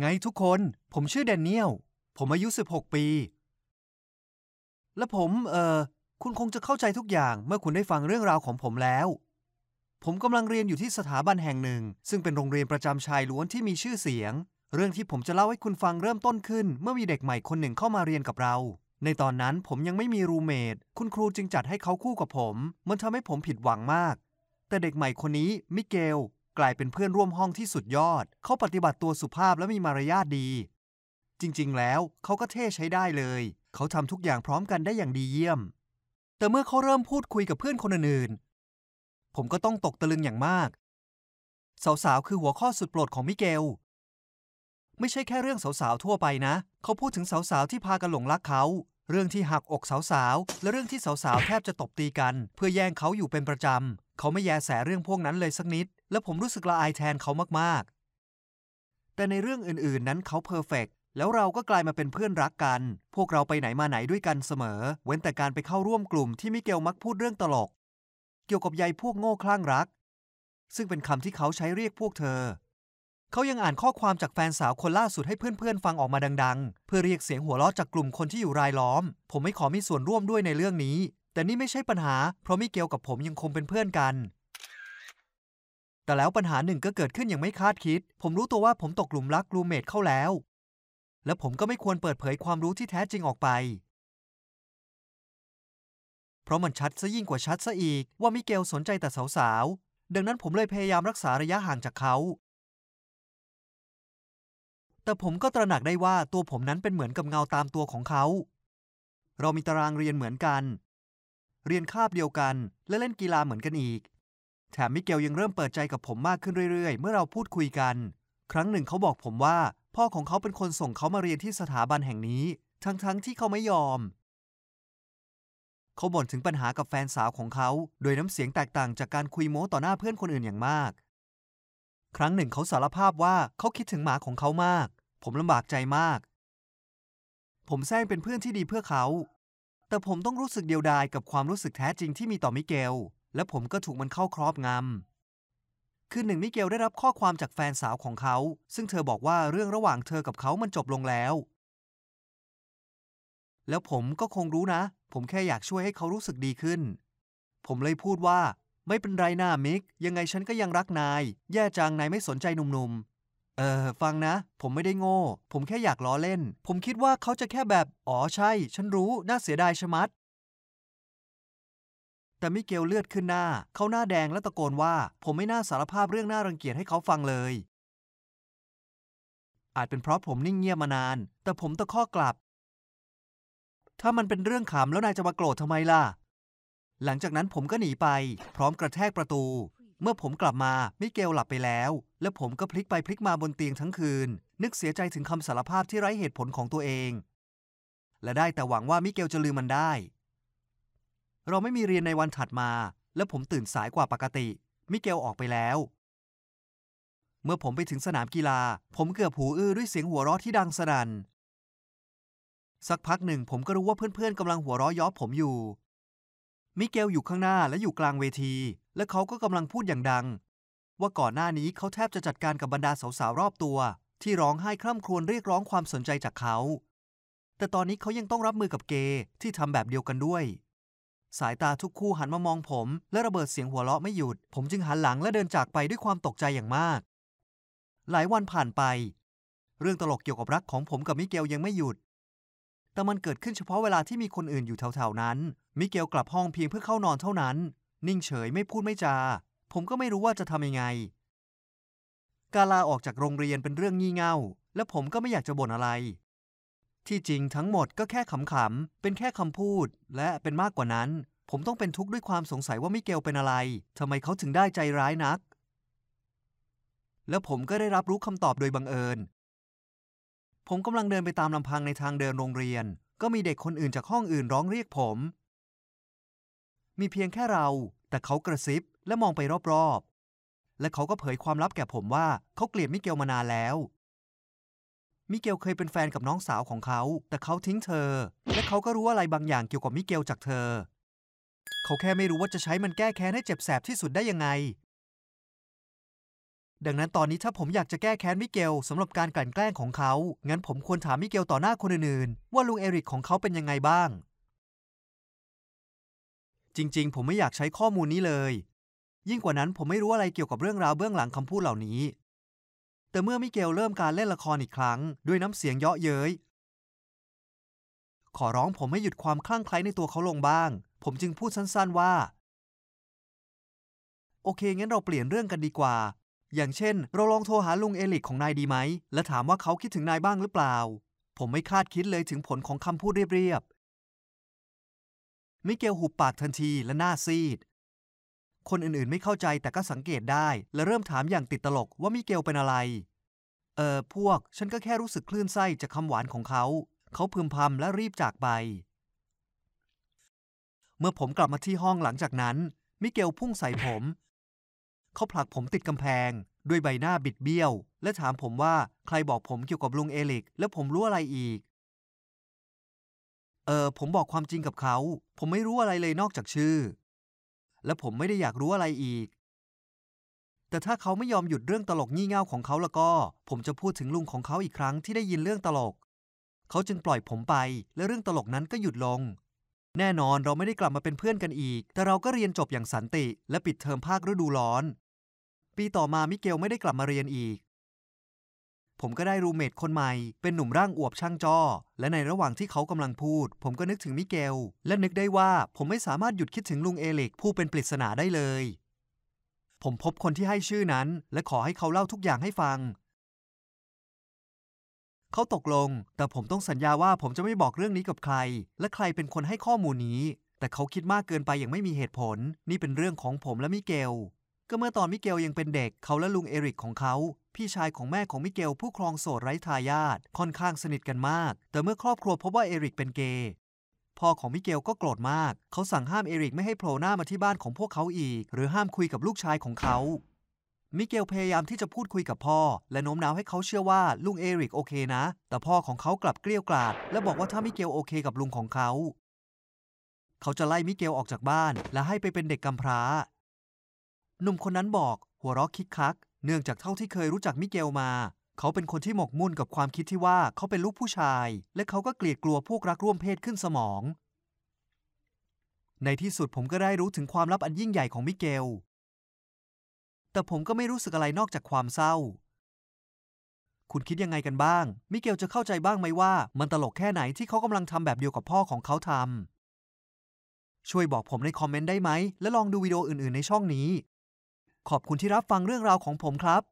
ไงทุกคน ผมชื่อแดเนียล ผมอายุ 16 ปี และผม เอ่อ คุณคงจะเข้าใจทุกอย่างเมื่อคุณได้ฟังเรื่องราวของผมแล้ว ผมกำลังเรียนอยู่ที่สถาบันแห่งหนึ่ง ซึ่งเป็นโรงเรียนประจำชายล้วนที่มีชื่อเสียง เรื่องที่ผมจะเล่าให้คุณฟังเริ่มต้นขึ้น เมื่อมีเด็กใหม่คนหนึ่งเข้ามาเรียนกับเรา ในตอนนั้นผมยังไม่มีรูเมทคุณครูจึงจัดให้เขาคู่กับผม มันทำให้ผมผิดหวังมาก แต่เด็กใหม่คนนี้มิเกล กลายเป็นเพื่อนร่วมห้องที่สุดยอด เขาปฏิบัติตัวสุภาพและมีมารยาทดี จริงๆ แล้วเขาก็เท่ใช้ได้เลย เขาทำทุกอย่างพร้อมกันได้อย่างดีเยี่ยม แต่เมื่อเขาเริ่มพูดคุยกับเพื่อนคนอื่นๆ ผมก็ต้องตกตะลึงอย่างมาก สาวๆ คือหัวข้อสุดโปรดของมิเกล ไม่ใช่แค่เรื่องสาวๆ ทั่วไปนะ เขาพูดถึงสาวๆ ที่พากันหลงรักเขา เรื่องที่หักอกสาวๆ และเรื่องที่สาวๆ แทบจะตบตีกัน เพื่อแย่งเขาอยู่เป็นประจำ เขาไม่แยแสเรื่องพวกนั้นเลยสักนิด และผมรู้สึกละอายแทนเขามากๆ แต่ในเรื่องอื่นๆ นั้นเขา perfect แล้วเราก็กลายมาเป็นเพื่อนรักกัน พวกเราไปไหนมาไหนด้วยกันเสมอ เว้นแต่การไปเข้าร่วมกลุ่มที่มิเกลมักพูดเรื่องตลก เกี่ยวกับยัยพวกโง่คลั่งรัก ซึ่งเป็นคำที่เขาใช้เรียกพวกเธอ เขายังอ่านข้อความจากแฟนสาวคนล่าสุดให้เพื่อนๆ ฟังออกมาดัง ๆ เพื่อเรียกเสียงหัวเราะจากกลุ่มคนที่อยู่รายล้อม ผมไม่ขอมีส่วนร่วมด้วยในเรื่องนี้ แต่นี่ไม่ใช่ปัญหา เพราะมิเกลกับผมยังคงเป็นเพื่อนกัน แต่แล้วปัญหาหนึ่งก็เกิดขึ้นอย่างไม่คาดคิด ผมรู้ตัวว่าผมตกหลุมรักรูเมทเข้าแล้ว และผมก็ไม่ควรเปิดเผยความรู้ที่แท้จริงออกไป เพราะมันชัดซะยิ่งกว่าชัดซะอีกว่ามิเกลสนใจแต่สาวๆ ดังนั้นผมเลยพยายามรักษาระยะห่างจากเขา แต่ผมก็ตระหนักได้ว่าตัวผมนั้นเป็นเหมือนกับเงาตามตัวของเขา เรามีตารางเรียนเหมือนกัน เรียนคาบเดียวกันและเล่นกีฬาเหมือนกันอีก แถมมิเกลยังเริ่มเปิดใจกับผมมากขึ้นเรื่อยๆ เมื่อเราพูดคุยกัน ครั้งหนึ่งเขาบอกผมว่า พ่อของเขาเป็นคนส่งเขามาเรียนที่สถาบันแห่งนี้ ทั้งๆทที่เขาไม่ยอม เขาบ่นถึงปัญหากับแฟนสาวของเขา โดยน้ำเสียงแตกต่างจากการคุยโม้ต่อหน้าเพื่อนคนอื่นอย่างมาก ครั้งหนึ่งเขาสารภาพว่าเขาคิดถึงหมาของเขามาก ผมลำบากใจมาก ผมแซงเป็นเพื่อนที่ดีเพื่อเขา แต่ผมต้องรู้สึกเดียวดายกับความรู้สึกแท้จริงที่มีต่อมิเกล และผมก็ถูกมันเข้าครอบงำ คืนหนึ่งมิเกลได้รับข้อความจากแฟนสาวของเขา ซึ่งเธอบอกว่าเรื่องระหว่างเธอกับเขามันจบลงแล้ว แล้วผมก็คงรู้นะ ผมแค่อยากช่วยให้เขารู้สึกดีขึ้น ผมเลยพูดว่า ไม่เป็นไรนะมิก ยังไงฉันก็ยังรักนาย แย่จังนายไม่สนใจหนุ่มๆ เออ ฟังนะ ผมไม่ได้โง่ ผมแค่อยากล้อเล่น ผมคิดว่าเขาจะแค่แบบ อ๋อใช่ ฉันรู้ น่าเสียดายชะมัด แต่มิเกลเลือดขึ้นหน้า เขาหน้าแดงและตะโกนว่า ผมไม่น่าสารภาพเรื่องน่ารังเกียจให้เขาฟังเลย อาจเป็นเพราะผมนิ่งเงียบมานาน แต่ผมตะคอกกลับ ถ้ามันเป็นเรื่องขำแล้วนายจะมาโกรธทำไมล่ะ หลังจากนั้นผมก็หนีไป พร้อมกระแทกประตู เมื่อผมกลับมามิเกลหลับไปแล้ว และผมก็พลิกไปพลิกมาบนเตียงทั้งคืน นึกเสียใจถึงคำสารภาพที่ไร้เหตุผลของตัวเอง และได้แต่หวังว่ามิเกลจะลืมมันได้ เราไม่มีเรียนในวันถัดมา และผมตื่นสายกว่าปกติ มิเกลออกไปแล้ว เมื่อผมไปถึงสนามกีฬา ผมเกือบหูอื้อด้วยเสียงหัวเราะที่ดังสนั่น สักพักหนึ่งผมก็รู้ว่าเพื่อนๆกำลังหัวเราะย้อผมอยู่ มิเกลอยู่ข้างหน้าและอยู่กลางเวที และเขาก็กำลังพูดอย่างดัง ว่าก่อนหน้านี้เขาแทบจะจัดการกับบรรดาสาวๆรอบตัว ที่ร้องไห้คร่ำครวญเรียกร้องความสนใจจากเขา แต่ตอนนี้เขายังต้องรับมือกับเกย์ที่ทำแบบเดียวกันด้วย สายตาทุกคู่หันมามองผม และระเบิดเสียงหัวเราะไม่หยุด ผมจึงหันหลังและเดินจากไปด้วยความตกใจอย่างมาก หลายวันผ่านไป เรื่องตลกเกี่ยวกับรักของผมกับมิเกลยังไม่หยุด แต่มันเกิดขึ้นเฉพาะเวลาที่มีคนอื่นอยู่แถวๆนั้น มิเกลกลับห้องเพียงเพื่อเข้านอนเท่านั้น นิ่งเฉยไม่พูดไม่จา ผมก็ไม่รู้ว่าจะทำยังไง การลาออกจากโรงเรียนเป็นเรื่องงี่เง่า และผมก็ไม่อยากจะบ่นอะไร ที่จริงทั้งหมดก็แค่ขำๆ เป็นแค่คำพูด และเป็นมากกว่านั้น ผมต้องเป็นทุกข์ด้วยความสงสัยว่ามิเกลเป็นอะไร ทำไมเขาถึงได้ใจร้ายนัก แล้วผมก็ได้รับรู้คำตอบโดยบังเอิญ ผมกำลังเดินไปตามลำพังในทางเดินโรงเรียน ก็มีเด็กคนอื่นจากห้องอื่นร้องเรียกผม มีเพียงแค่เรา แต่เขากระซิบและมองไปรอบๆ และเขาก็เผยความลับแก่ผมว่าเขาเกลียดมิเกลมานานแล้ว มิเกลเคยเป็นแฟนกับน้องสาวของเขา แต่เขาทิ้งเธอ และเขาก็รู้อะไรบางอย่างเกี่ยวกับมิเกลจากเธอ เขาแค่ไม่รู้ว่าจะใช้มันแก้แค้นให้เจ็บแสบที่สุดได้ยังไง ดังนั้นตอนนี้ถ้าผมอยากจะแก้แค้นมิเกลสำหรับการกลั่นแกล้งของเขา งั้นผมควรถามมิเกลต่อหน้าคนอื่นๆ ว่าลุงเอริกของเขาเป็นยังไงบ้าง จริง ๆ ผมไม่อยากใช้ข้อมูลนี้เลย ยิ่งกว่านั้นผมไม่รู้อะไรเกี่ยวกับเรื่องราวเบื้องหลังคำพูดเหล่านี้ แต่เมื่อมิเกลเริ่มการเล่นละครอีกครั้ง ด้วยน้ำเสียงเยาะเย้ย ขอร้องผมให้หยุดความคลั่งไคล้ในตัวเขาลงบ้าง ผมจึงพูดสั้นๆว่า โอเค งั้นเราเปลี่ยนเรื่องกันดีกว่า อย่างเช่น เราลองโทรหาลุงเอลิกของนายดีไหม และถามว่าเขาคิดถึงนายบ้างหรือเปล่า ผมไม่คาดคิดเลยถึงผลของคำพูดเรียบๆมิเกลหุบปากทันทีและหน้าซีด คนอื่นๆ ไม่เข้าใจแต่ก็สังเกตได้ และเริ่มถามอย่างติดตลกว่ามิเกลเป็นอะไร เออพวก ฉันก็แค่รู้สึกคลื่นไส้จากคำหวานของเขา เขาพึมพำและรีบจากไป เมื่อผมกลับมาที่ห้องหลังจากนั้น มิเกลพุ่งใส่ผม เขาผลักผมติดกำแพง ด้วยใบหน้าบิดเบี้ยว และถามผมว่าใครบอกผมเกี่ยวกับลุงเอลิก และผมรู้อะไรอีก เออผมบอกความจริงกับเขา ผมไม่รู้อะไรเลยนอกจากชื่อ และผมไม่ได้อยากรู้อะไรอีก แต่ถ้าเขาไม่ยอมหยุดเรื่องตลกงี่เง่าของเขาแล้วก็ ผมจะพูดถึงลุงของเขาอีกครั้งที่ได้ยินเรื่องตลก เขาจึงปล่อยผมไป และเรื่องตลกนั้นก็หยุดลง แน่นอนเราไม่ได้กลับมาเป็นเพื่อนกันอีก แต่เราก็เรียนจบอย่างสันติ และปิดเทอมภาคฤดูร้อน ปีต่อมามิเกลไม่ได้กลับมาเรียนอีก ผมก็ได้รูเมทคนใหม่ เป็นหนุ่มร่างอวบช่างจอ และในระหว่างที่เขากำลังพูด ผมก็นึกถึงมิเกล และนึกได้ว่าผมไม่สามารถหยุดคิดถึงลุงเอลิกผู้เป็นปริศนาได้เลย ผมพบคนที่ให้ชื่อนั้น และขอให้เขาเล่าทุกอย่างให้ฟัง เขาตกลง แต่ผมต้องสัญญาว่าผมจะไม่บอกเรื่องนี้กับใคร และใครเป็นคนให้ข้อมูลนี้ แต่เขาคิดมากเกินไปอย่างไม่มีเหตุผล นี่เป็นเรื่องของผมและมิเกล ก็เมื่อตอนมิเกลยังเป็นเด็กเขาและลุงเอริกของเขา พี่ชายของแม่ของมิเกลผู้ครองโสดไร้ทายาทค่อนข้างสนิทกันมาก แต่เมื่อครอบครัวพบว่าเอริกเป็นเกย์พ่อของมิเกลก็โกรธมาก เขาสั่งห้ามเอริกไม่ให้โผล่หน้ามาที่บ้านของพวกเขาอีก หรือห้ามคุยกับลูกชายของเขามิเกลพยายามที่จะพูดคุยกับพ่อ และโน้มน้าวให้เขาเชื่อว่าลุงเอริกโอเคนะ แต่พ่อของเขากลับเกลี้ยกล่อมและบอกว่าถ้ามิเกลโอเคกับลุงของเขา เขาจะไล่มิเกลออกจากบ้าน และให้ไปเป็นเด็กกำพร้า หนุ่มคนนั้นบอกหัวเราะคิกคัก เนื่องจากเท่าที่เคยรู้จักมิเกลมา เขาเป็นคนที่หมกมุ่นกับความคิดที่ว่าเขาเป็นลูกผู้ชาย และเขาก็เกลียดกลัวพวกรักร่วมเพศขึ้นสมอง ในที่สุดผมก็ได้รู้ถึงความลับอันยิ่งใหญ่ของมิเกล แต่ผมก็ไม่รู้สึกอะไรนอกจากความเศร้า คุณคิดยังไงกันบ้าง มิเกลจะเข้าใจบ้างไหมว่า มันตลกแค่ไหนที่เขากำลังทำแบบเดียวกับพ่อของเขาทำช่วยบอกผมในคอมเมนต์ได้ไหม และลองดูวิดีโออื่น ๆ ในช่องนี้ ขอบคุณที่รับฟังเรื่องราวของผมครับ